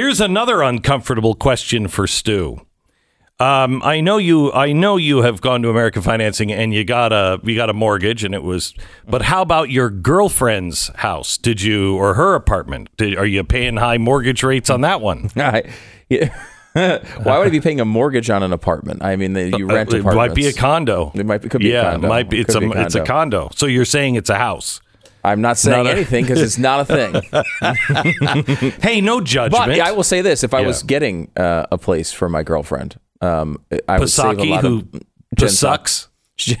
Here's another uncomfortable question for Stu. Um, I know you. I know you have gone to American Financing and you got a you got a mortgage and it was. But how about your girlfriend's house? Did you or her apartment? Did, are you paying high mortgage rates on that one? I, yeah. Why would I be paying a mortgage on an apartment? I mean, you rent Uh, it apartments. might be a condo. It might be, could be yeah, a condo. it might be. It's a, it's a condo. So you're saying it's a house. I'm not saying Not a- anything because it's not a thing. Hey, no judgment. But I will say this: if I Yeah. was getting uh, a place for my girlfriend, um, I would save a lot who of. just sucks. She,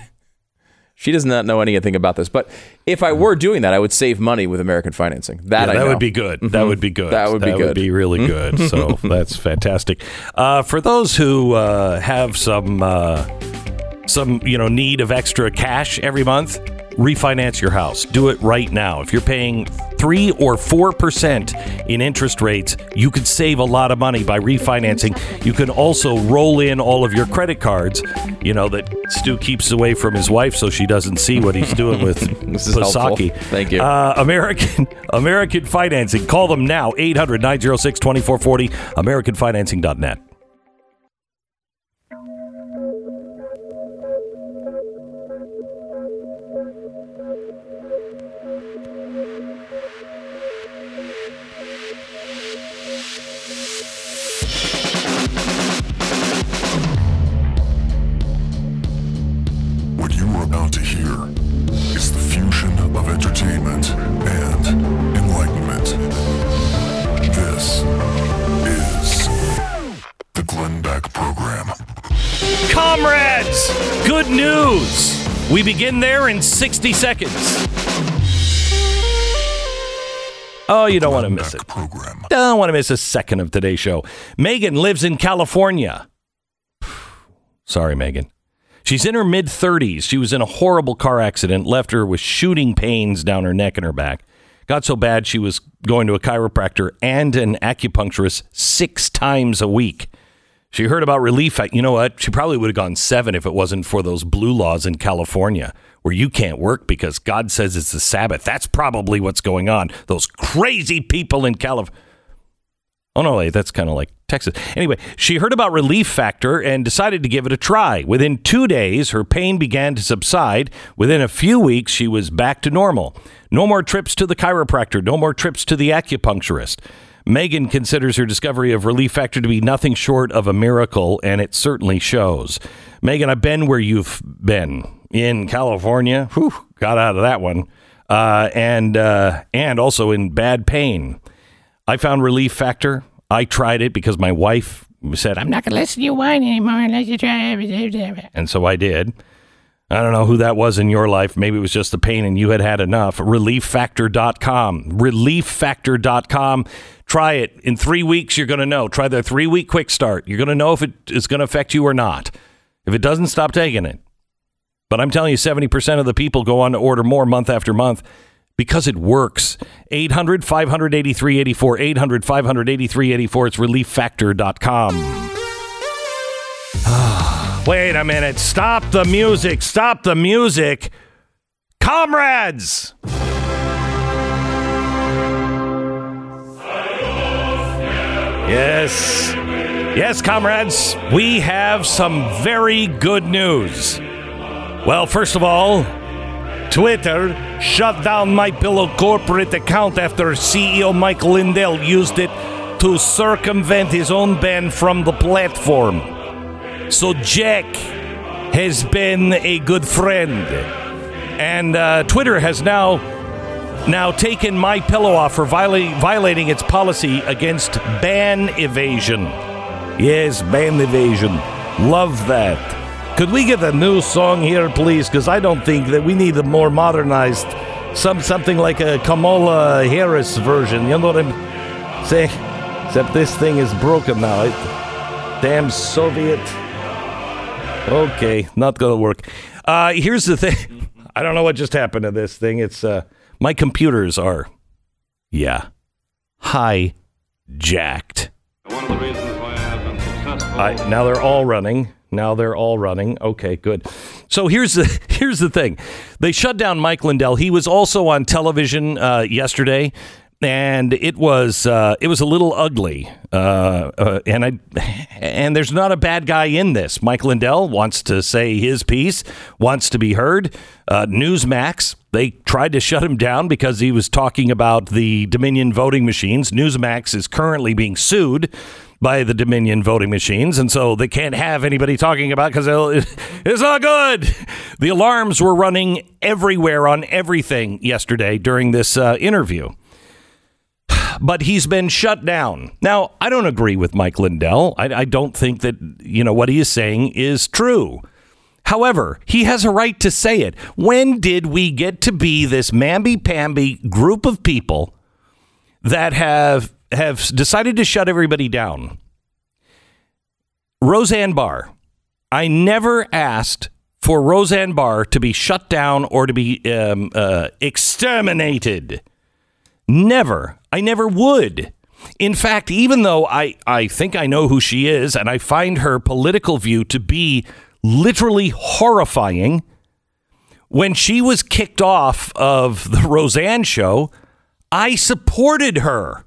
she does not know anything about this, but if I were doing that, I would save money with American financing. That Yeah, I that would be good. That would be good. That would be That good. would be really good. So that's fantastic. Uh, for those who uh, have some uh, some you know need of extra cash every month, refinance your house. Do it right now. If you're paying three or four percent in interest rates, you could save a lot of money by refinancing. You can also roll in all of your credit cards. You know that Stu keeps away from his wife so she doesn't see what he's doing with This is helpful. Pasaki. Thank you. Uh, American American Financing. Call them now 800-906-2440 americanfinancing.net. We begin there in 60 seconds. Oh, you don't want to miss it. Program. Don't want to miss a second of today's show. Megan lives in California. Sorry, Megan. She's in her mid 30s. She was in a horrible car accident, left her with shooting pains down her neck and her back. Got so bad she was going to a chiropractor and an acupuncturist six times a week. She heard about relief. You know what? She probably would have gone seven if it wasn't for those blue laws in California where you can't work because God says it's the Sabbath. That's probably what's going on. Those crazy people in California. Oh no, wait, that's kind of like Texas. Anyway, she heard about Relief Factor and decided to give it a try. Within two days, her pain began to subside. Within a few weeks, she was back to normal. No more trips to the chiropractor, no more trips to the acupuncturist. Megan considers her discovery of Relief Factor to be nothing short of a miracle, and it certainly shows. Megan, I've been where you've been in California. Whew, got out of that one, uh, and uh, and also in bad pain. I found Relief Factor. I tried it because my wife said, I'm not going to listen to you whine anymore unless you try it. And so I did. I don't know who that was in your life. Maybe it was just the pain and you had had enough. ReliefFactor.com. ReliefFactor.com. Try it. In three weeks, you're going to know. Try their three week quick start. You're going to know if it is going to affect you or not. If it doesn't, stop taking it. But I'm telling you, 70% of the people go on to order more month after month because it works. 800 583 84. 800 583 84. It's relieffactor.com. Wait a minute. Stop the music. Stop the music. Comrades! Yes. Yes, comrades. We have some very good news. Well, first of all, Twitter shut down MyPillow corporate account after CEO Mike Lindell used it to circumvent his own ban from the platform. So Jack has been a good friend, and uh, Twitter has now now taken MyPillow off for viola- violating its policy against ban evasion. Yes, ban evasion. Love that. Could we get a new song here, please? Because I don't think that we need a more modernized, some something like a Kamala Harris version. You know what I'm saying? Except this thing is broken now. It, damn Soviet. Okay, not gonna work. Uh, here's the thing. I don't know what just happened to this thing. It's uh, my computers are, yeah, hijacked. One of the reasons why I have been successful. I, now they're all running. Now they're all running. Okay, good. So here's the here's the thing. They shut down Mike Lindell. He was also on television uh, yesterday, and it was uh, it was a little ugly. Uh, uh, and I and there's not a bad guy in this. Mike Lindell wants to say his piece, wants to be heard. Uh, Newsmax they tried to shut him down because he was talking about the Dominion voting machines. Newsmax is currently being sued by the Dominion voting machines, and so they can't have anybody talking about because it's not good. The alarms were running everywhere on everything yesterday during this uh, interview but he's been shut down. Now, I don't agree with Mike Lindell. I, I, don't think that, you know, what he is saying is true. However, he has a right to say it. When did we get to be this mamby-pamby group of people that have have decided to shut everybody down? Roseanne Barr. I never asked for Roseanne Barr to be shut down or to be um, uh, exterminated. Never. I never would. In fact, even though I, I think I know who she is and I find her political view to be literally horrifying, when she was kicked off of the Roseanne show, I supported her.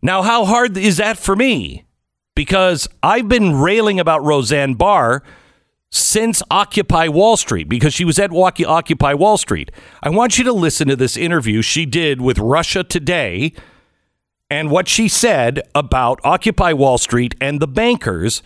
Now, how hard is that for me? Because I've been railing about Roseanne Barr since Occupy Wall Street because she was at Occupy Wall Street. I want you to listen to this interview she did with Russia Today and what she said about Occupy Wall Street and the bankers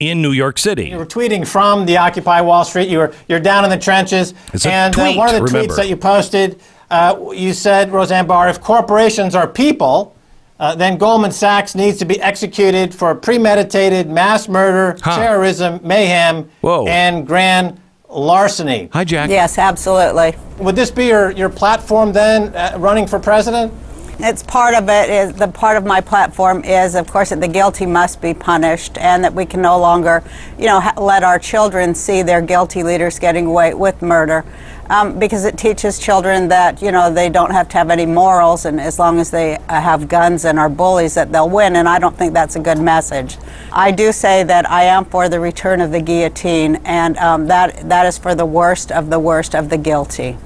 in New York City. You were tweeting from the Occupy Wall Street. You were you're down in the trenches, It's a and tweet, uh, one of the remember. tweets that you posted, uh, you said, Roseanne Barr, if corporations are people. Uh, then Goldman Sachs needs to be executed for premeditated mass murder, Huh. terrorism, mayhem, Whoa. and grand larceny. Hi, Jack. Yes, absolutely. Would this be your, your platform then, uh, running for president? It's part of it. Is the part of my platform is, of course, that the guilty must be punished, and that we can no longer, you know, ha- let our children see their guilty leaders getting away with murder, um, because it teaches children that you know they don't have to have any morals, and as long as they uh, have guns and are bullies, that they'll win. And I don't think that's a good message. I do say that I am for the return of the guillotine, and um, that that is for the worst of the worst of the guilty.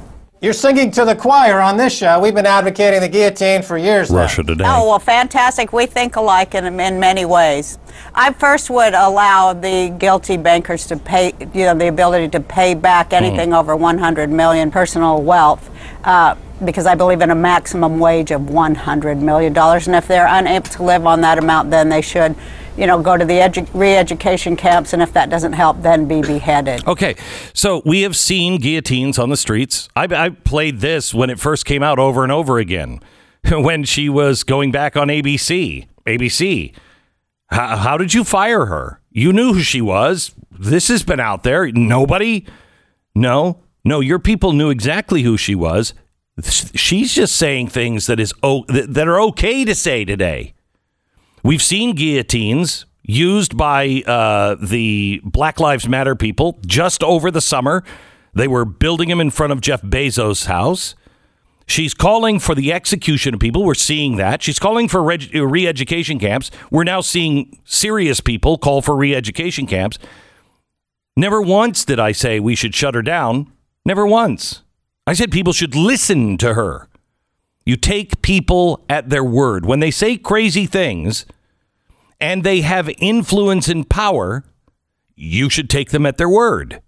You're singing to the choir on this show. We've been advocating the guillotine for years now. Russia Today. Oh, well, fantastic. We think alike in, in many ways. I first would allow the guilty bankers to pay, you know, the ability to pay back anything over 100 million personal wealth. Uh, because I believe in a maximum wage of $100 million. And if they're unable to live on that amount, then they should, you know, go to the edu- re education camps. And if that doesn't help, then be beheaded. Okay, so we have seen guillotines on the streets. I, I played this when it first came out over and over again. When she was going back on ABC. ABC. How, how did you fire her? You knew who she was. This has been out there. Nobody? No, no, your people knew exactly who she was. She's just saying things that is that are okay to say today. We've seen guillotines used by uh, the Black Lives Matter people just over the summer. They were building them in front of Jeff Bezos' house. She's calling for the execution of people. We're seeing that. She's calling for re education camps. We're now seeing serious people call for re education camps. Never once did I say we should shut her down. Never once. I said people should listen to her. You take people at their word. When they say crazy things and they have influence and power, you should take them at their word.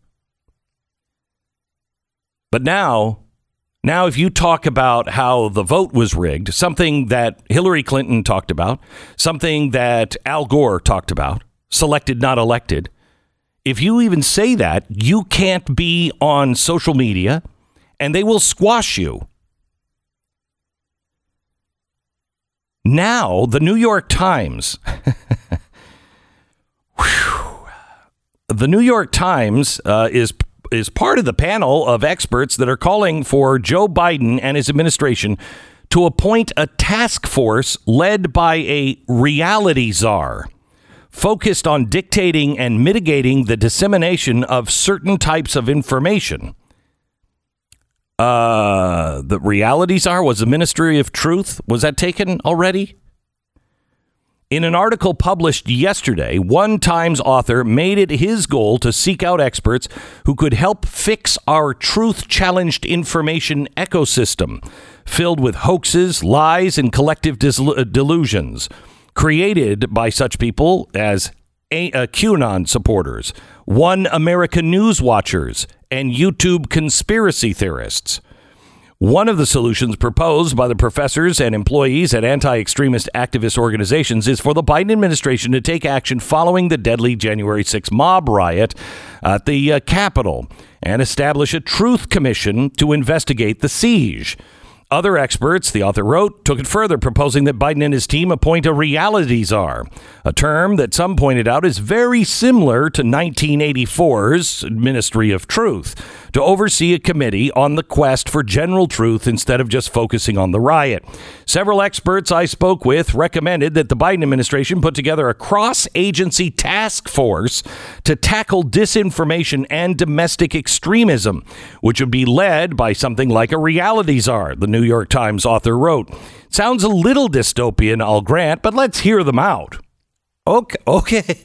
But now, now if you talk about how the vote was rigged, something that Hillary Clinton talked about, something that Al Gore talked about, selected not elected, if you even say that, you can't be on social media and they will squash you. Now, the New York Times. The New York Times uh, is is part of the panel of experts that are calling for Joe Biden and his administration to appoint a task force led by a reality czar focused on dictating and mitigating the dissemination of certain types of information. Uh, the reality czar? was the Ministry of Truth. Was that taken already? In an article published yesterday, one Times author made it his goal to seek out experts who could help fix our truth challenged information ecosystem, filled with hoaxes, lies, and collective dis- delusions, created by such people as a- uh, QAnon supporters, One American News watchers, and YouTube conspiracy theorists. One of the solutions proposed by the professors and employees at anti extremist activist organizations is for the Biden administration to take action following the deadly January 6 mob riot at the uh, Capitol and establish a truth commission to investigate the siege. Other experts, the author wrote, took it further, proposing that Biden and his team appoint a reality czar, a term that some pointed out is very similar to 1984's Ministry of Truth, to oversee a committee on the quest for general truth instead of just focusing on the riot. Several experts I spoke with recommended that the Biden administration put together a cross agency task force to tackle disinformation and domestic extremism, which would be led by something like a reality czar, the New York Times author wrote. Sounds a little dystopian, I'll grant, but let's hear them out. Okay, okay,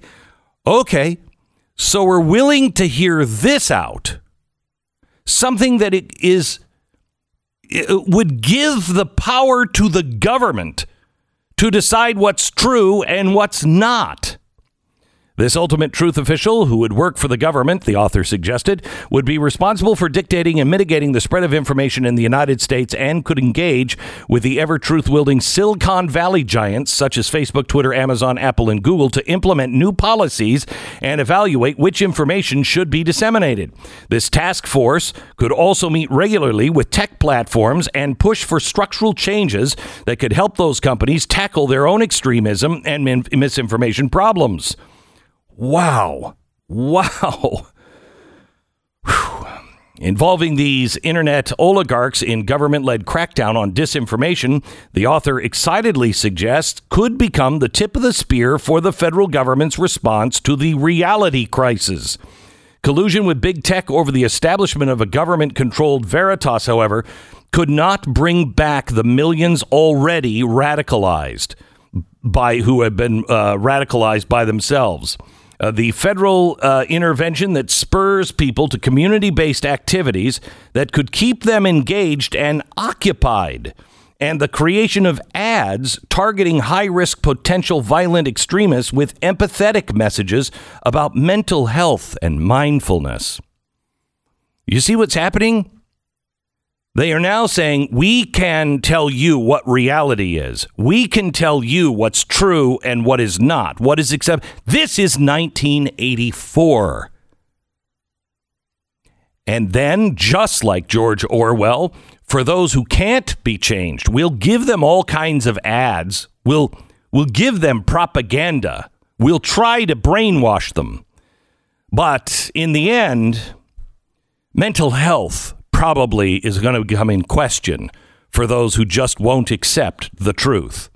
okay. So we're willing to hear this out. Something that it is it would give the power to the government to decide what's true and what's not. This ultimate truth official, who would work for the government, the author suggested, would be responsible for dictating and mitigating the spread of information in the United States and could engage with the ever truth wielding Silicon Valley giants such as Facebook, Twitter, Amazon, Apple, and Google to implement new policies and evaluate which information should be disseminated. This task force could also meet regularly with tech platforms and push for structural changes that could help those companies tackle their own extremism and min- misinformation problems. Wow. Wow. Whew. Involving these internet oligarchs in government led crackdown on disinformation, the author excitedly suggests could become the tip of the spear for the federal government's response to the reality crisis. Collusion with big tech over the establishment of a government controlled Veritas, however, could not bring back the millions already radicalized by who have been uh, radicalized by themselves. Uh, the federal uh, intervention that spurs people to community based activities that could keep them engaged and occupied, and the creation of ads targeting high risk potential violent extremists with empathetic messages about mental health and mindfulness. You see what's happening? They are now saying we can tell you what reality is. We can tell you what's true and what is not. What is accept. This is 1984. And then, just like George Orwell, for those who can't be changed, we'll give them all kinds of ads. We'll, we'll give them propaganda. We'll try to brainwash them. But in the end, mental health probably is going to come in question for those who just won't accept the truth.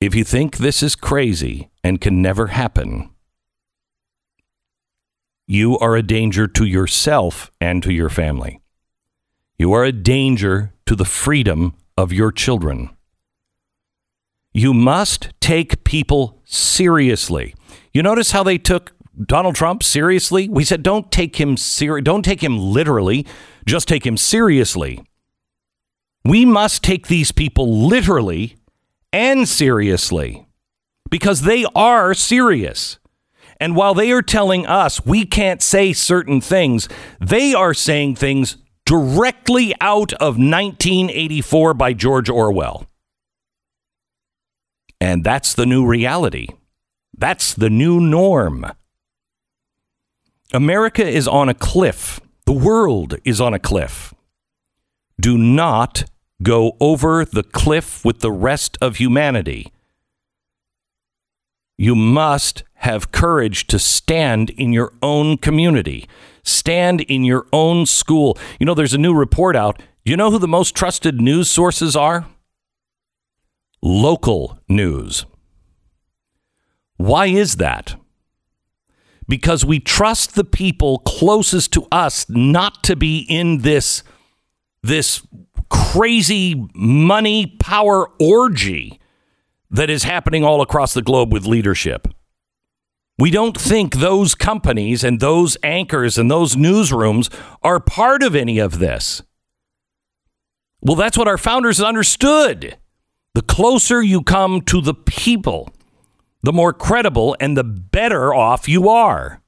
If you think this is crazy and can never happen, you are a danger to yourself and to your family. You are a danger to the freedom of your children. You must take people seriously. You notice how they took Donald Trump seriously? We said don't take him ser- don't take him literally, just take him seriously. We must take these people literally and seriously because they are serious. And while they are telling us we can't say certain things, they are saying things directly out of 1984 by George Orwell. And that's the new reality. That's the new norm. America is on a cliff. The world is on a cliff. Do not go over the cliff with the rest of humanity. You must have courage to stand in your own community, stand in your own school. You know, there's a new report out. You know who the most trusted news sources are? Local news. Why is that? Because we trust the people closest to us not to be in this this crazy money power orgy that is happening all across the globe with leadership. We don't think those companies and those anchors and those newsrooms are part of any of this. Well, that's what our founders understood. The closer you come to the people, the more credible and the better off you are.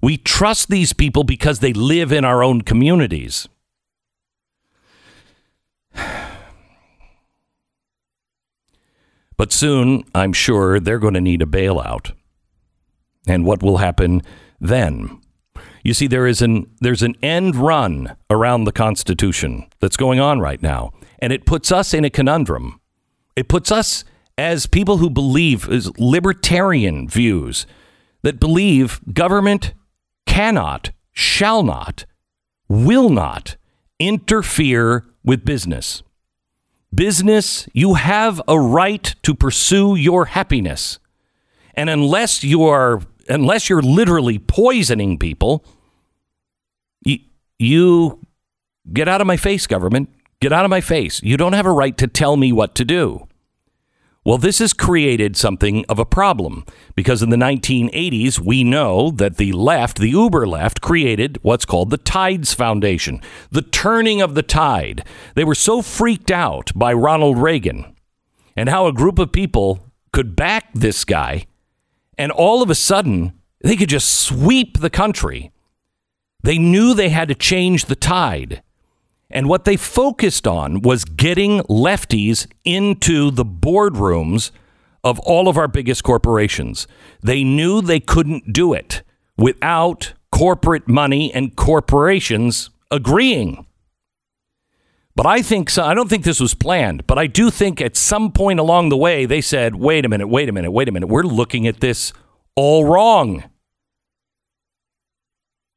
We trust these people because they live in our own communities. But soon, I'm sure they're going to need a bailout. And what will happen then? You see, there is an there's an end run around the Constitution that's going on right now, and it puts us in a conundrum. It puts us as people who believe as libertarian views that believe government cannot, shall not, will not interfere with business. Business, you have a right to pursue your happiness. And unless you are unless you're literally poisoning people, you, you get out of my face, government. Get out of my face. You don't have a right to tell me what to do. Well, this has created something of a problem because in the 1980s, we know that the left, the uber left, created what's called the Tides Foundation, the turning of the tide. They were so freaked out by Ronald Reagan and how a group of people could back this guy, and all of a sudden, they could just sweep the country. They knew they had to change the tide. And what they focused on was getting lefties into the boardrooms of all of our biggest corporations. They knew they couldn't do it without corporate money and corporations agreeing. But I think so, I don't think this was planned, but I do think at some point along the way they said, "Wait a minute, wait a minute, wait a minute. We're looking at this all wrong."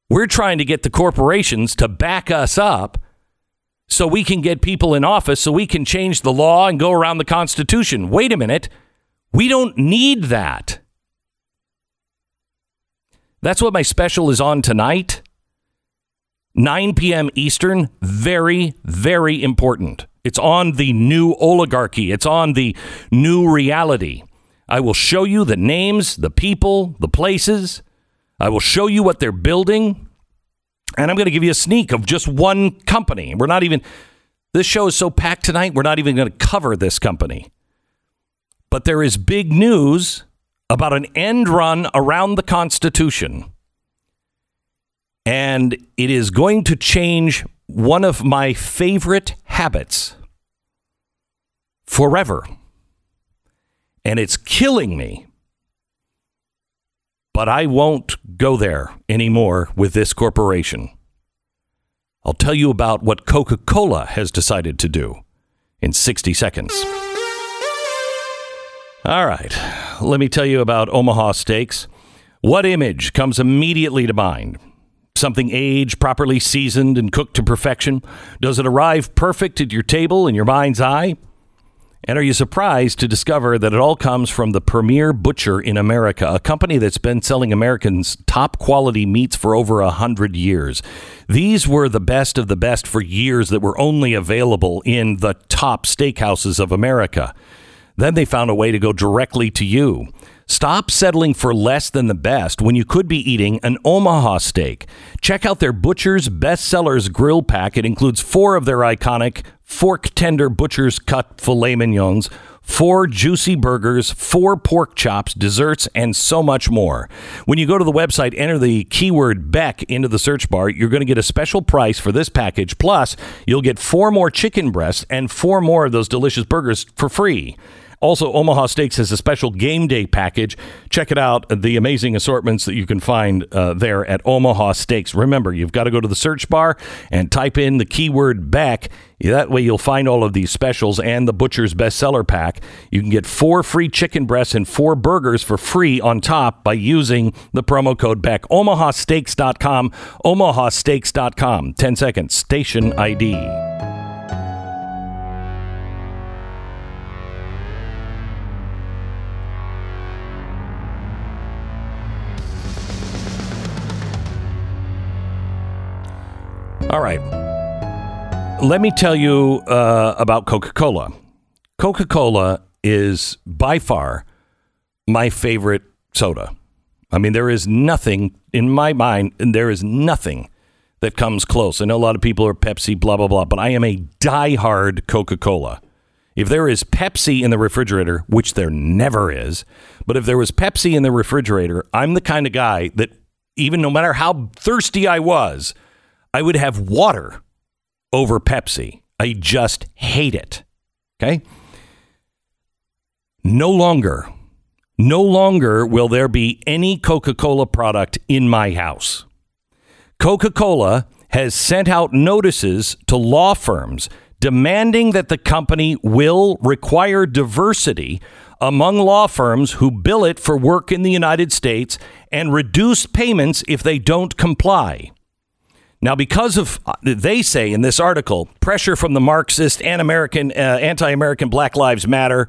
We're trying to get the corporations to back us up so we can get people in office so we can change the law and go around the Constitution. Wait a minute. We don't need that. That's what my special is on tonight. 9 p.m. Eastern. Very, very important. It's on the new oligarchy, it's on the new reality. I will show you the names, the people, the places. I will show you what they're building. And I'm going to give you a sneak of just one company. We're not even, this show is so packed tonight, we're not even going to cover this company. But there is big news about an end run around the Constitution. And it is going to change one of my favorite habits forever. And it's killing me. But I won't go there anymore with this corporation. I'll tell you about what Coca Cola has decided to do in 60 seconds. All right, let me tell you about Omaha Steaks. What image comes immediately to mind? Something aged, properly seasoned, and cooked to perfection? Does it arrive perfect at your table in your mind's eye? And are you surprised to discover that it all comes from the premier butcher in America, a company that's been selling Americans top quality meats for over a hundred years? These were the best of the best for years that were only available in the top steakhouses of America. Then they found a way to go directly to you. Stop settling for less than the best when you could be eating an Omaha steak. Check out their Butcher's Bestsellers Grill Pack. It includes four of their iconic fork tender butcher's cut filet mignons, four juicy burgers, four pork chops, desserts, and so much more. When you go to the website, enter the keyword Beck into the search bar. You're going to get a special price for this package. Plus, you'll get four more chicken breasts and four more of those delicious burgers for free. Also, Omaha Steaks has a special game day package. Check it out, the amazing assortments that you can find uh, there at Omaha Steaks. Remember, you've got to go to the search bar and type in the keyword Beck. That way, you'll find all of these specials and the Butcher's bestseller pack. You can get four free chicken breasts and four burgers for free on top by using the promo code Beck. OmahaSteaks.com. OmahaSteaks.com. 10 seconds. Station ID. All right. Let me tell you uh, about Coca Cola. Coca Cola is by far my favorite soda. I mean, there is nothing in my mind, and there is nothing that comes close. I know a lot of people are Pepsi, blah, blah, blah, but I am a diehard Coca Cola. If there is Pepsi in the refrigerator, which there never is, but if there was Pepsi in the refrigerator, I'm the kind of guy that even no matter how thirsty I was, I would have water over Pepsi. I just hate it. Okay? No longer, no longer will there be any Coca Cola product in my house. Coca Cola has sent out notices to law firms demanding that the company will require diversity among law firms who bill it for work in the United States and reduce payments if they don't comply. Now, because of, they say in this article, pressure from the Marxist and American, uh, anti American Black Lives Matter,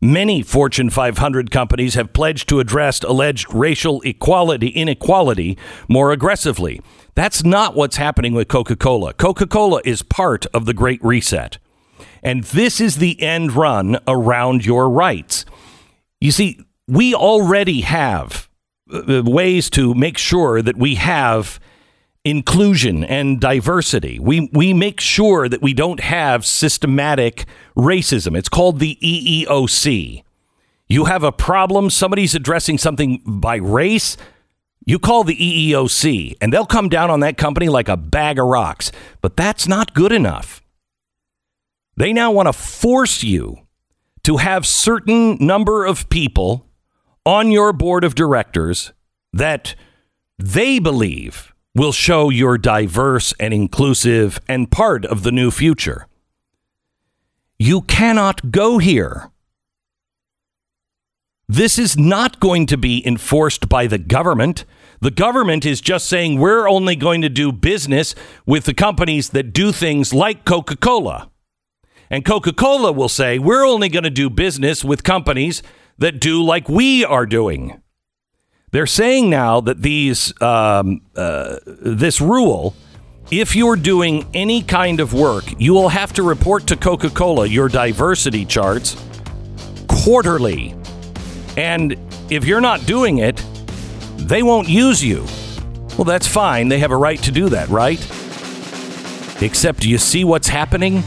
many Fortune 500 companies have pledged to address alleged racial equality, inequality more aggressively. That's not what's happening with Coca Cola. Coca Cola is part of the Great Reset. And this is the end run around your rights. You see, we already have uh, ways to make sure that we have inclusion and diversity. We we make sure that we don't have systematic racism. It's called the EEOC. You have a problem, somebody's addressing something by race, you call the EEOC and they'll come down on that company like a bag of rocks. But that's not good enough. They now want to force you to have certain number of people on your board of directors that they believe will show you're diverse and inclusive and part of the new future. You cannot go here. This is not going to be enforced by the government. The government is just saying we're only going to do business with the companies that do things like Coca Cola. And Coca Cola will say we're only going to do business with companies that do like we are doing. They're saying now that these um, uh, this rule, if you're doing any kind of work, you will have to report to Coca Cola your diversity charts quarterly. And if you're not doing it, they won't use you. Well, that's fine. They have a right to do that, right? Except, do you see what's happening?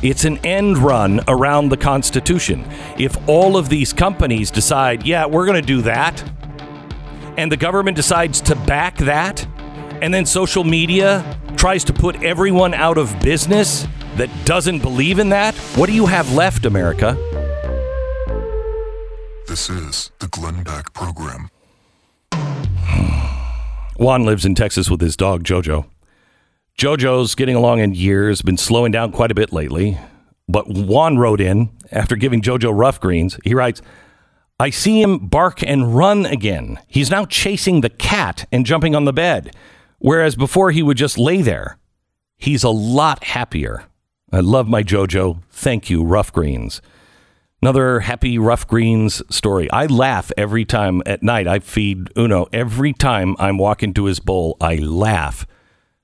It's an end run around the Constitution. If all of these companies decide, yeah, we're going to do that, and the government decides to back that, and then social media tries to put everyone out of business that doesn't believe in that, what do you have left, America? This is the Glenn Beck Program. Juan lives in Texas with his dog, Jojo. Jojo's getting along in years, been slowing down quite a bit lately. But Juan wrote in after giving Jojo Ruff Greens. He writes, I see him bark and run again. He's now chasing the cat and jumping on the bed, whereas before he would just lay there. He's a lot happier. I love my Jojo. Thank you, Ruff Greens. Another happy Ruff Greens story. I laugh every time at night I feed Uno. Every time I'm walking to his bowl, I laugh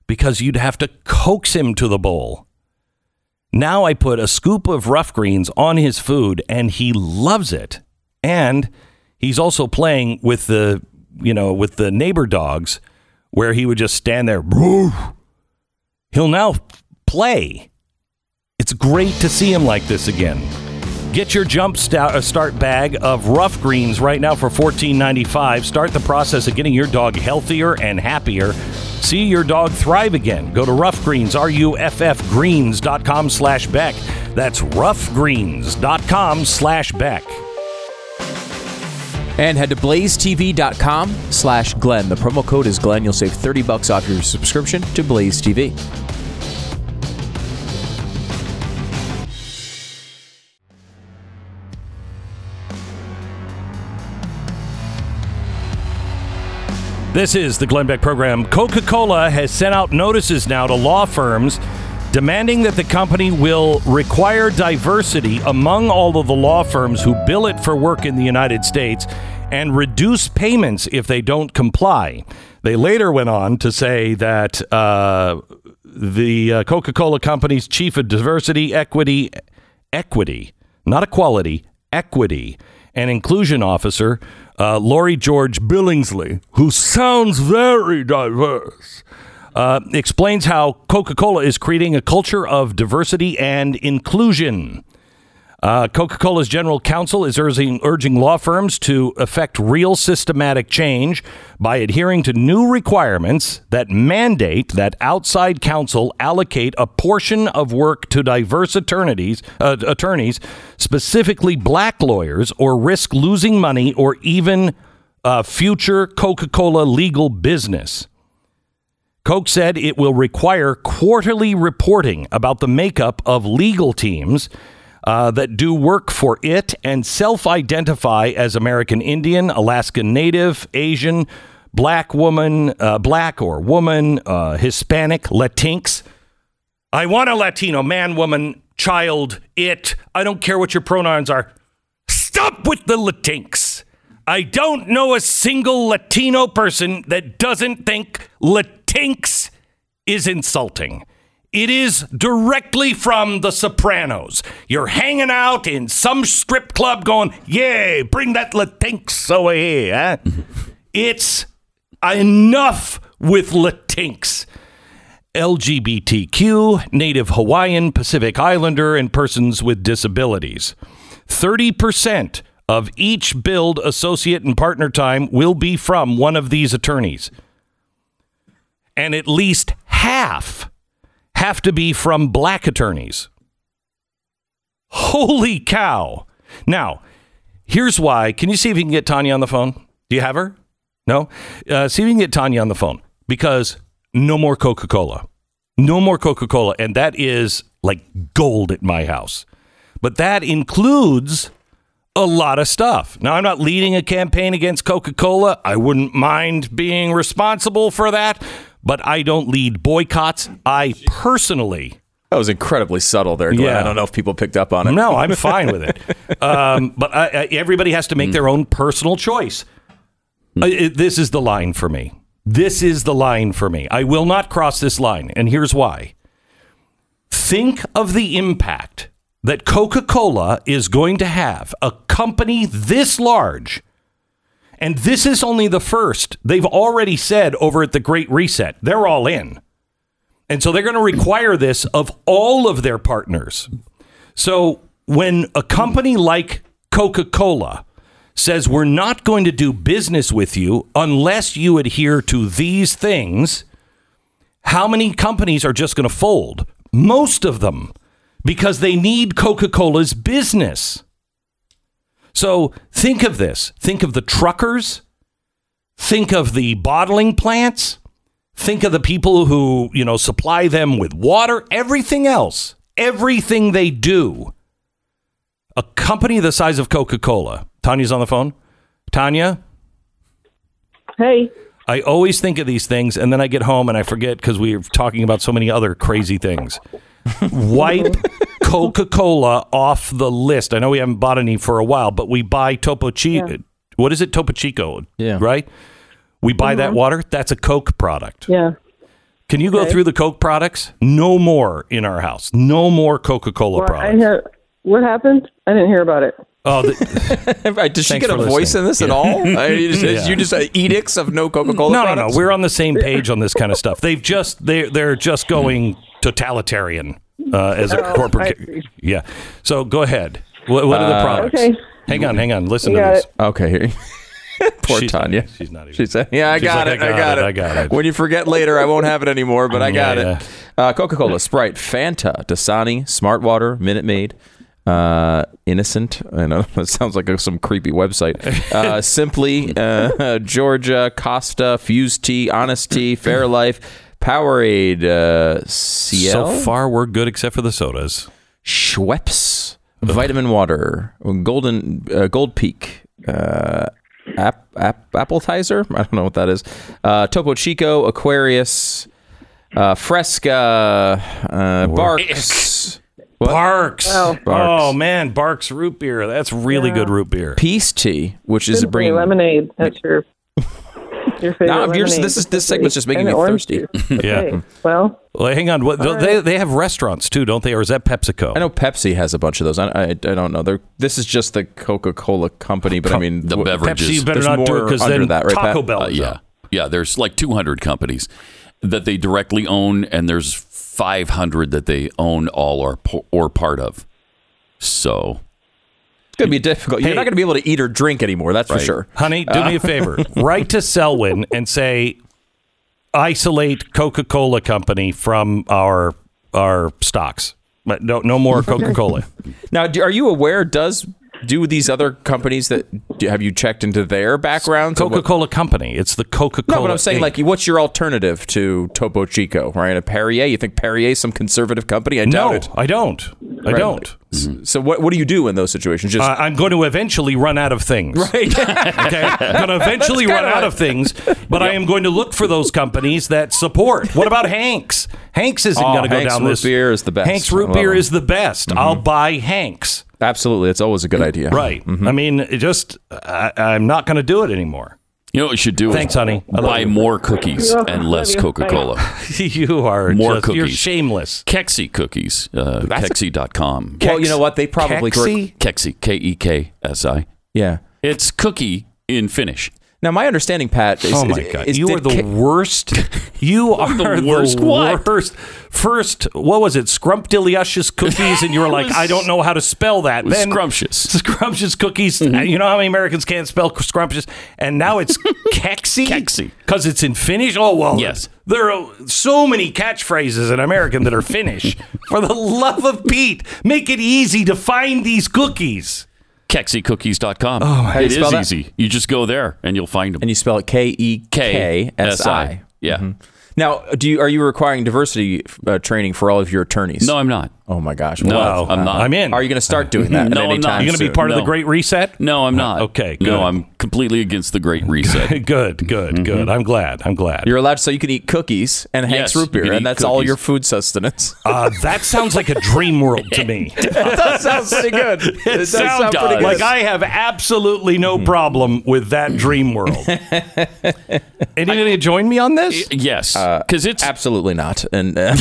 because you'd have to coax him to the bowl. Now I put a scoop of Ruff Greens on his food and he loves it. And he's also playing with the, you know, with the neighbor dogs where he would just stand there. He'll now play. It's great to see him like this again. Get your jump uh, start bag of Ruff Greens right now for $14.95. Start the process of getting your dog healthier and happier. See your dog thrive again. Go to Ruff Greens, R-U-F-F greens.com slash Beck. That's ruffgreens.com slash Beck. And head to blazetv.com slash Glenn. The promo code is Glenn. You'll save 30 bucks off your subscription to Blaze TV. This is the Glenn Beck program. Coca Cola has sent out notices now to law firms demanding that the company will require diversity among all of the law firms who bill it for work in the United States and reduce payments if they don't comply. They later went on to say that uh, the uh, Coca Cola Company's chief of diversity, equity, equity, not equality, equity, and inclusion officer, uh, Lori George Billingsley, who sounds very diverse, uh, explains how Coca Cola is creating a culture of diversity and inclusion. Uh, Coca Cola's general counsel is urging, urging law firms to effect real systematic change by adhering to new requirements that mandate that outside counsel allocate a portion of work to diverse attorneys, uh, attorneys specifically black lawyers, or risk losing money or even uh, future Coca Cola legal business. Coke said it will require quarterly reporting about the makeup of legal teams uh, that do work for it and self identify as American Indian, Alaskan Native, Asian, black woman, uh, black or woman, uh, Hispanic, Latinx. I want a Latino man, woman, child, it. I don't care what your pronouns are. Stop with the Latinx. I don't know a single Latino person that doesn't think Latinx is insulting. It is directly from The Sopranos. You're hanging out in some strip club going, Yay, bring that Latinx over here. Huh? it's enough with Latinx. LGBTQ, Native Hawaiian, Pacific Islander, and persons with disabilities. 30% of each billed associate and partner time will be from one of these attorneys. And at least half have to be from black attorneys. Holy cow. Now, here's why. Can you see if you can get Tanya on the phone? Do you have her? No? Uh, see if you can get Tanya on the phone because no more Coca Cola. No more Coca Cola. And that is like gold at my house. But that includes a lot of stuff. Now, I'm not leading a campaign against Coca Cola. I wouldn't mind being responsible for that, but I don't lead boycotts. I personally. That was incredibly subtle there, Glenn. Yeah. I don't know if people picked up on it. No, I'm fine with it. Um, but I, I, everybody has to make their own personal choice. Uh, it- this is the line for me. This is the line for me. I will not cross this line. And here's why. Think of the impact that Coca Cola is going to have, a company this large. And this is only the first. They've already said over at the Great Reset, they're all in. And so they're going to require this of all of their partners. So when a company like Coca Cola says, we're not going to do business with you unless you adhere to these things, how many companies are just going to fold? Most of them, because they need Coca Cola's business. So think of this think of the truckers, think of the bottling plants, think of the people who, you know, supply them with water, everything else, everything they do. A company the size of Coca Cola. Tanya's on the phone. Tanya, Hey, I always think of these things and then I get home and I forget because we're talking about so many other crazy things. Wipe Coca Cola off the list. I know we haven't bought any for a while, but we buy Topo Chico. Yeah. What is it? Topo Chico. Yeah. Right? We buy that water. That's a Coke product. yeah. Can you go through the Coke products? No more in our house. No more Coca Cola Well, I products. hear, what happened? I didn't hear about it. Oh, the, Right, Does she get a for voice listening. in this at all? I mean, you just, Yeah. you just uh, edicts of no Coca Cola no, no, no. We're on the same page on this kind of stuff. They've just they they're just going totalitarian uh, as a Oh, corporate. I see. Yeah. So go ahead. What, what are the products? okay. Hang on, hang on. Listen You to got this. it. Okay, here. Poor She's- Tanya. she's not even- She said, "Yeah, I She's got, like, it, I got it. I got it. When you forget later, I won't have it anymore, but I got Yeah, it. Uh, Coca-Cola, Sprite, Fanta, Dasani, Smart Water, Minute Maid, uh, Innocent. I know that sounds like a, some creepy website. Uh, Simply, uh, Georgia, Costa, Fuse Tea, Honest Tea, Fairlife, Powerade, uh, CL, So far, we're good except for the sodas. Schweppes, Vitamin Water, Golden uh, Gold Peak, uh, app, app, Appletizer. I don't know what that is. Uh, Topo Chico, Aquarius, uh, Fresca, uh, Barq's, What? Barq's. Oh. Barq's. Oh man, Barq's root beer. That's really good root beer. Peace Tea, which is a bringing lemonade. That's your. Your favorite Now, you're- lemonade. this is- this segment's just making me thirsty. juice. Yeah. Okay. Well, Well, hang on. What, they they have restaurants too, don't they? Or is that PepsiCo? I know Pepsi has a bunch of those. I, I, I don't know. They're, this is just the Coca Cola company, but I mean, The wh- beverages. Pepsi, you better There's not do it because then that, right, Taco Bell. Uh, yeah, yeah. There's like 200 companies that they directly own, and there's 500 that they own all or or part of. So It's going to be difficult. Hey. You're not going to be able to eat or drink anymore. That's for sure. Honey, do me a uh, favor. Write to Selwyn and say, isolate Coca Cola Company from our our stocks. But no, no more Coca Cola. Now, do, are you aware? Does do these other companies that do, have you checked into their backgrounds? Coca Cola Company. It's the Coca Cola. No, Cola. but I'm saying, like, what's your alternative to Topo Chico, right? A Perrier? You think Perrier's some conservative company? I doubt no, it. I don't. I Right. don't. So what what do you do in those situations? Just Uh, I'm going to eventually run out of things. right. Okay, I'm going to eventually run out of things, but I am going to look for those companies that support. What about Hanks? Hanks isn't Oh, going to go Hanks down root this. beer is the best. Hanks root beer is the best. I'll buy Hanks. Absolutely, it's always a good idea. Right. I mean, it just I, I'm not going to do it anymore. You know what you should do? Thanks, is honey. I Buy you. more cookies and less Coca Cola. you are More just, You're shameless. Keksi cookies. Uh, Keksi.com. Well, you know what? They probably Keksi? Keksi. K E K S I. Yeah. It's cookie in Finnish. Now, my understanding, Pat, is, Oh is- god! is you are the worst. You are the the worst what? worst. First, what was it? Scrumptious cookies, and you were like, was- I don't know how to spell that. Then scrumptious. Scrumptious cookies. Mm-hmm. You know how many Americans can't spell scrumptious, and now it's Keksi. Keksi. because it's in Finnish. Oh well, Yes. There are so many catchphrases in American that are Finnish. For the love of Pete, make it easy to find these cookies. KeksiCookies.com. Oh, How do you it is that? easy. You just go there and you'll find them. and you spell it K E K S I. Yeah. Now, do you are you requiring diversity uh, training for all of your attorneys? No, I'm not. Oh my gosh. No, Well, I'm not. I'm in. Are you going to start doing that? No, at any I'm not. time You're going to be soon? part of the Great Reset. No, I'm not. Okay, good. No, I'm completely against the Great Reset. good, good, good. I'm glad. I'm glad. You're allowed, so you can eat cookies and Hank's Yes, root beer, and that's all your food sustenance. Uh, that sounds like a dream world to me. that sounds pretty good. It does Sounds sound pretty good. like I have absolutely no problem with that dream world. Anybody to join me on this? yes, Uh, because it's Absolutely not. And uh,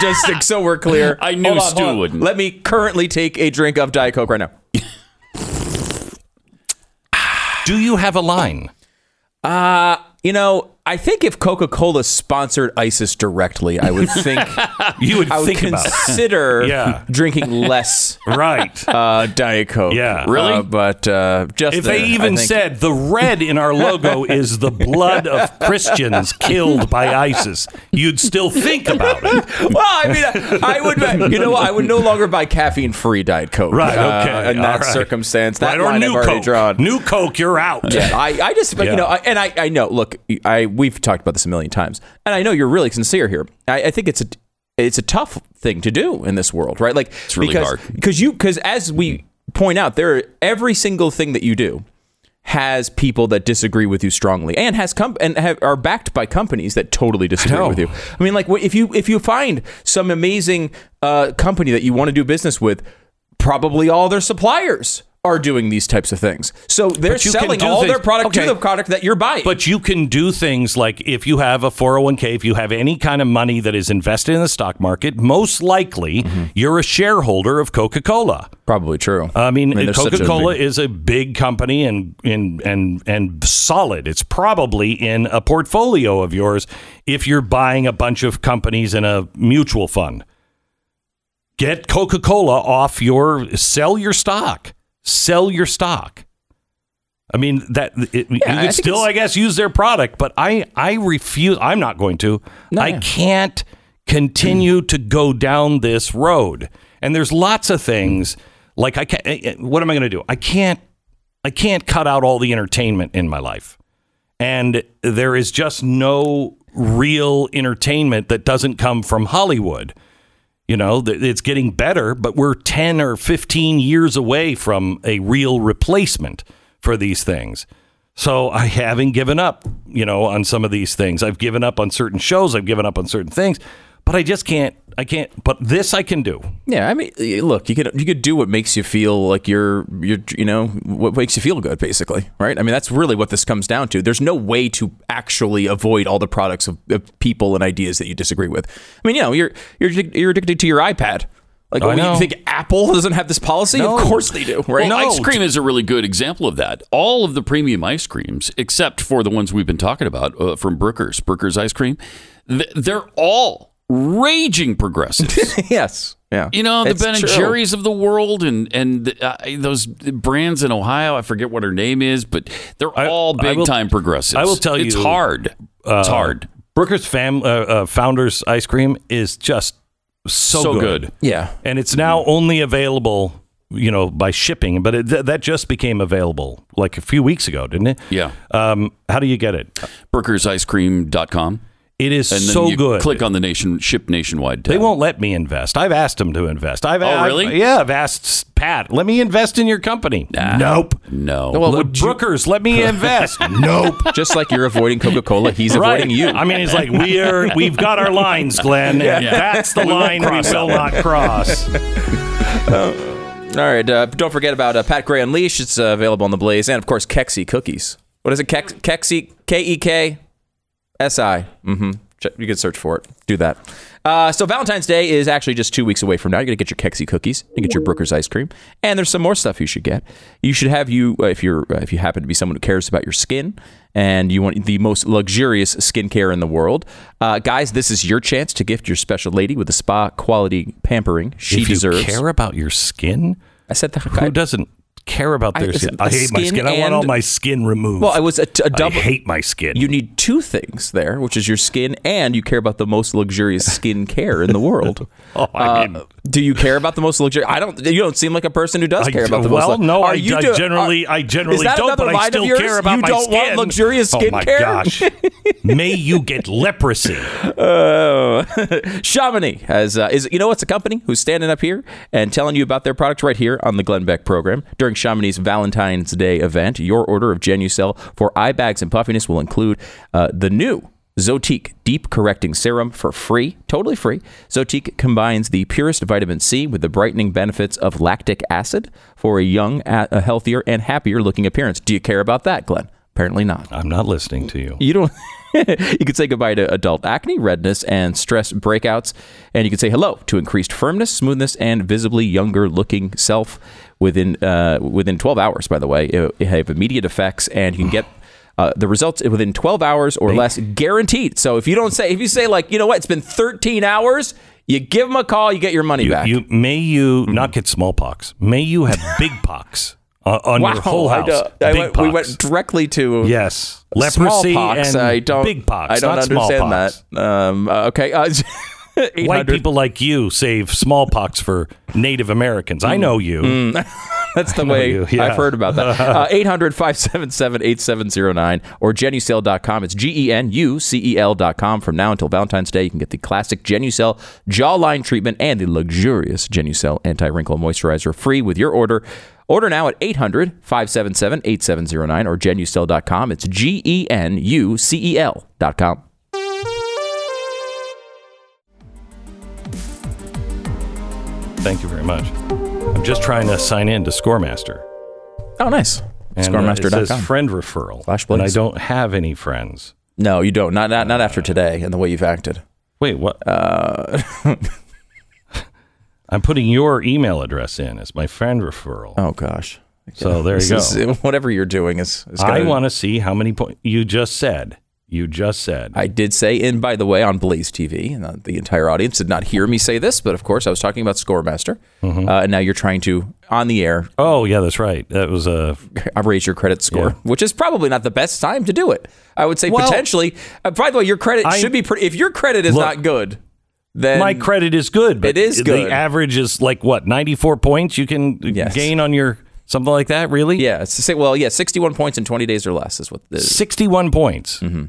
just so we're clear, I knew Hold on, Stu wouldn't. Let me currently take a drink of Diet Coke right now. Do you have a line? Uh, you know, I think if Coca Cola sponsored ISIS directly, I would think You would I would think consider Yeah. drinking less Right. uh, Diet Coke. Yeah. Really? Uh, but uh, just If they even said the red in our logo is the blood of Christians killed by ISIS, you'd still think about it. well, I mean, I would, you know. I would no longer buy caffeine-free Diet Coke. Right, uh, okay, in that right. circumstance, that right, or line new I've already Coke. drawn. New Coke, you're out. Yeah, I, I just, but, Yeah. you know, I, and I, I know. Look, I we've talked about this a million times, and I know you're really sincere here. I, I think it's a, it's a tough thing to do in this world, right? Like it's really because, hard. because you, because as we point out, there every single thing that you do has people that disagree with you strongly, and has com- and have, are backed by companies that totally disagree with you. I mean, like if you if you find some amazing uh, company that you want to do business with, probably all their suppliers are doing these types of things. So they're But you can selling all their product okay. to the product that you're buying. But you can do things like if you have a 401k, if you have any kind of money that is invested in the stock market, most likely Mm-hmm. you're a shareholder of Coca Cola. probably true. I mean, there's such a Coca Cola big- is a big company and, and and and solid. It's probably in a portfolio of yours if you're buying a bunch of companies in a mutual fund. Get Coca Cola off your sell your stock. Sell your stock. I mean that it, you I still, I guess, use their product, but I I refuse. I'm not going to. I yeah. can't continue to go down this road. And there's lots of things like I can't. Eh, eh, what am I going to do? I can't. I can't cut out all the entertainment in my life, and there is just no real entertainment that doesn't come from Hollywood. You know, it's getting better, but we're 10 or 15 years away from a real replacement for these things. So I haven't given up, you know, on some of these things. I've given up on certain shows, I've given up on certain things, but I just can't. I can't. But this I can do. Yeah, I mean, look, you could you could do what makes you feel like you're you're you know what makes you feel good, basically, right? I mean, that's really what this comes down to. There's no way to actually avoid all the products of, of people and ideas that you disagree with. I mean, you know, you're you're you're addicted to your iPad. Like, I what, you think Apple doesn't have this policy? No. Of course they do, right? Well, ice cream is a really good example of that. All of the premium ice creams, except for the ones we've been talking about uh, from Brooker's, Brooker's ice cream, th- they're all raging progressives. yes, yeah. You know, the It's Ben and true. Jerry's of the world, and and uh, those brands in Ohio. I forget what her name is, but they're I- all big will- time progressives. I will tell it's you, It's hard. it's hard. Brooker's fam, uh, uh, Founders ice cream is just so, So good. good. Yeah. and it's now only available, you know, by shipping. But it, th- that just became available like a few weeks ago, didn't it? Yeah. Um, how do you get it? BrookersIceCream.com. It is And then so you good. click on the nation ship nationwide tab. They won't let me invest. I've asked them to invest. I've Oh, I've- really? yeah, I've asked Pat. Let me invest in your company. Nah. Nope. No. Well, Look, would you- let me invest. nope. Just like you're avoiding Coca Cola, he's Right. avoiding you. I mean, he's like we're we've got our lines, Glenn. and That's the line we will not cross. All right. Uh, don't forget about uh, Pat Gray Unleashed. It's uh, available on the Blaze, and of course Keksi cookies. What is it? Kex- Keksi K E K S I. Mm-hmm. You can search for it. Do that. Uh, so Valentine's Day is actually just two weeks away from now. You're gonna get your Keksi cookies. You get your Brooker's ice cream, and there's some more stuff you should get. You should have you uh, if you're uh, if you happen to be someone who cares about your skin and you want the most luxurious skincare in the world, uh, guys. This is your chance to gift your special lady with the spa quality pampering she if you deserves. care about your skin, I said that. who doesn't care about their I- skin? I hate my skin skin. I want all my skin removed. Well, I was a, a double. I hate my skin. You need two things there, which is your skin, and you care about the most luxurious skin care in the world. Oh, I Uh, mean- do you care about the most luxurious? I don't. You don't seem like a person who does I- care about the well, most. lu- no, Are I- you I do- generally- I generally is that don't, another but I still care about you my don't want skin. luxurious Oh my care. gosh! May you get leprosy. Oh, Chamonix has uh, is you know what's a company who's standing up here and telling you about their product right here on the Glenn Beck program during Chamonix's Valentine's Day event. Your order of Genucel for eye bags and puffiness will include uh, the new Zotique Deep Correcting Serum for free, totally free. Zotique combines the purest vitamin C with the brightening benefits of lactic acid for a young, a healthier, and happier looking appearance. Do you care about that, Glenn? Apparently not. I'm not listening to you. You don't. you could say goodbye to adult acne, redness, and stress breakouts, and you could say hello to increased firmness, smoothness, and visibly younger looking self within uh, within 12 hours. By the way, it, it have immediate effects, and you can get. Uh, the results within 12 hours or less guaranteed. So if you don't say, if you say like, you know what, it's been 13 hours, you give them a call, you get your money You, back. you may you not get smallpox. May you have big pox on, on wow, your whole house. don't- I went- we went directly to yes, leprosy smallpox. and I don't, big pox. I don't understand that. Um, uh, okay, uh, White 800 people like you save smallpox for Native Americans. I know you. That's the way you, yeah. I've heard about that. Uh, 800 577 8709 or genucel.com. It's G E N U C E L.com. From now until Valentine's Day, you can get the classic Genucel jawline treatment and the luxurious Genucel anti wrinkle moisturizer free with your order. Order now at 800 577 8709 or genucel.com. It's G E N U C E L.com. Thank you very much. I'm just trying to sign in to Scoremaster. Oh, nice. And, uh, it says Scoremaster.com. friend referral. Flash but I don't have any friends. No, you don't. Not, not, not after today and the way you've acted. Wait, what? Uh, I'm putting your email address in as my friend referral. oh, gosh. So there you This go. is- whatever you're doing is, is I gonna- want to see how many points you just said. You just said. I did say, and by the way, on Blaze TV, and uh, the entire audience did not hear me say this, but of course, I was talking about Scoremaster, Mm-hmm. uh, and now you're trying to, on the air, oh yeah, that's right. That was a. raise your credit score, Yeah. which is probably not the best time to do it. I would say Well, potentially. Uh, by the way, your credit I- should be pretty. If your credit is Look, not good, then my credit is good. But It is good. The average is like what 94 points you can Yes. gain on your something like that. Really? yeah, it's to say, well, yeah, 61 points in 20 days or less is what the 61 points. Mm-hmm.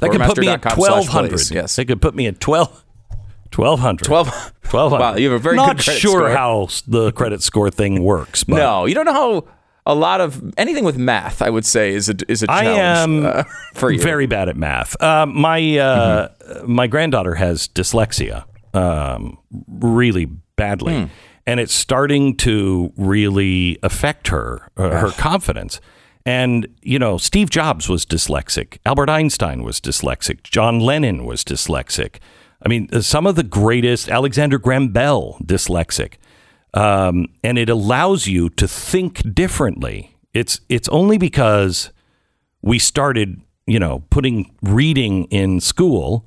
That could put me at 1200. Blaze. Yes, They could put me at 12. 1200. 12. 1200. Wow, you have a very Not good credit sure score. how the credit score thing works. But No, you don't know how. a lot of anything with math. I would say is a is a I challenge am uh, for you. very bad at math. Uh, my uh, my granddaughter has dyslexia, um, really badly, and it's starting to really affect her uh, her confidence. And you know, Steve Jobs was dyslexic. Albert Einstein was dyslexic. John Lennon was dyslexic. I mean, uh, some of the greatest. Alexander Graham Bell dyslexic um, and it allows you to think differently. It's it's only because we started, you know, putting reading in school.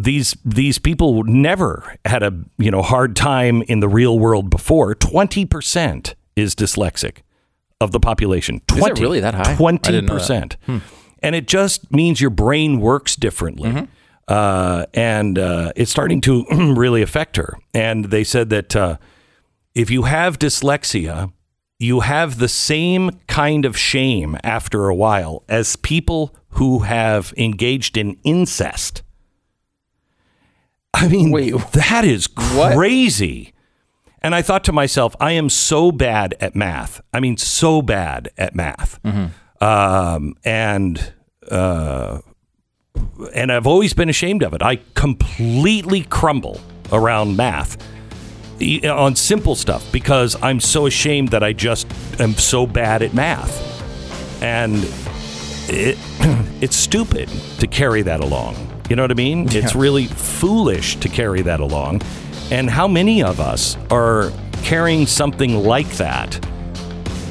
These these people never had a you know hard time in the real world before. Twenty percent is dyslexic of the population. Is it 20, really that high? Twenty didn't know that. percent, and it just means your brain works differently. Uh, and uh, it's starting to really affect her. And they said that uh, if you have dyslexia, you have the same kind of shame after a while as people who have engaged in incest. I mean, Wait, that is what? And I thought to myself, I am so bad at math. I mean, so bad at math. Um, and uh, and I've always been ashamed of it. I completely crumble around math on simple stuff because I'm so ashamed that I just am so bad at math. And it it's stupid to carry that along. You know what I mean? It's really foolish to carry that along. And how many of us are carrying something like that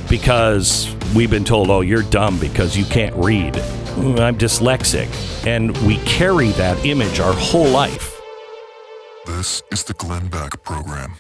because we've been told, "Oh, you're dumb because you can't read." Mm, I'm dyslexic, and we carry that image our whole life. This is the Glenn Beck Program.